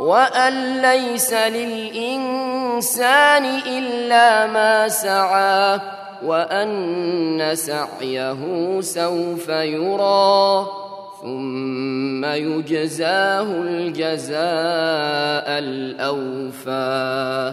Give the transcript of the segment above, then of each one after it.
وأن ليس للإنسان إلا ما سعى وأن سعيه سوف يرى ثم يجزاه الجزاء الأوفى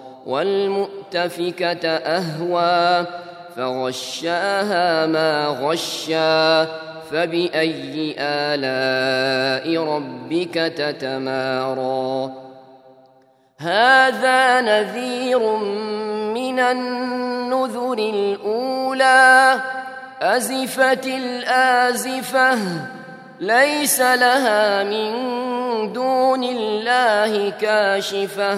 والمؤتفكة أهوى فغشاها ما غشا فبأي آلاء ربك تتمارى. هذا نذير من النذر الأولى أزفت الآزفة ليس لها من دون الله كاشفة.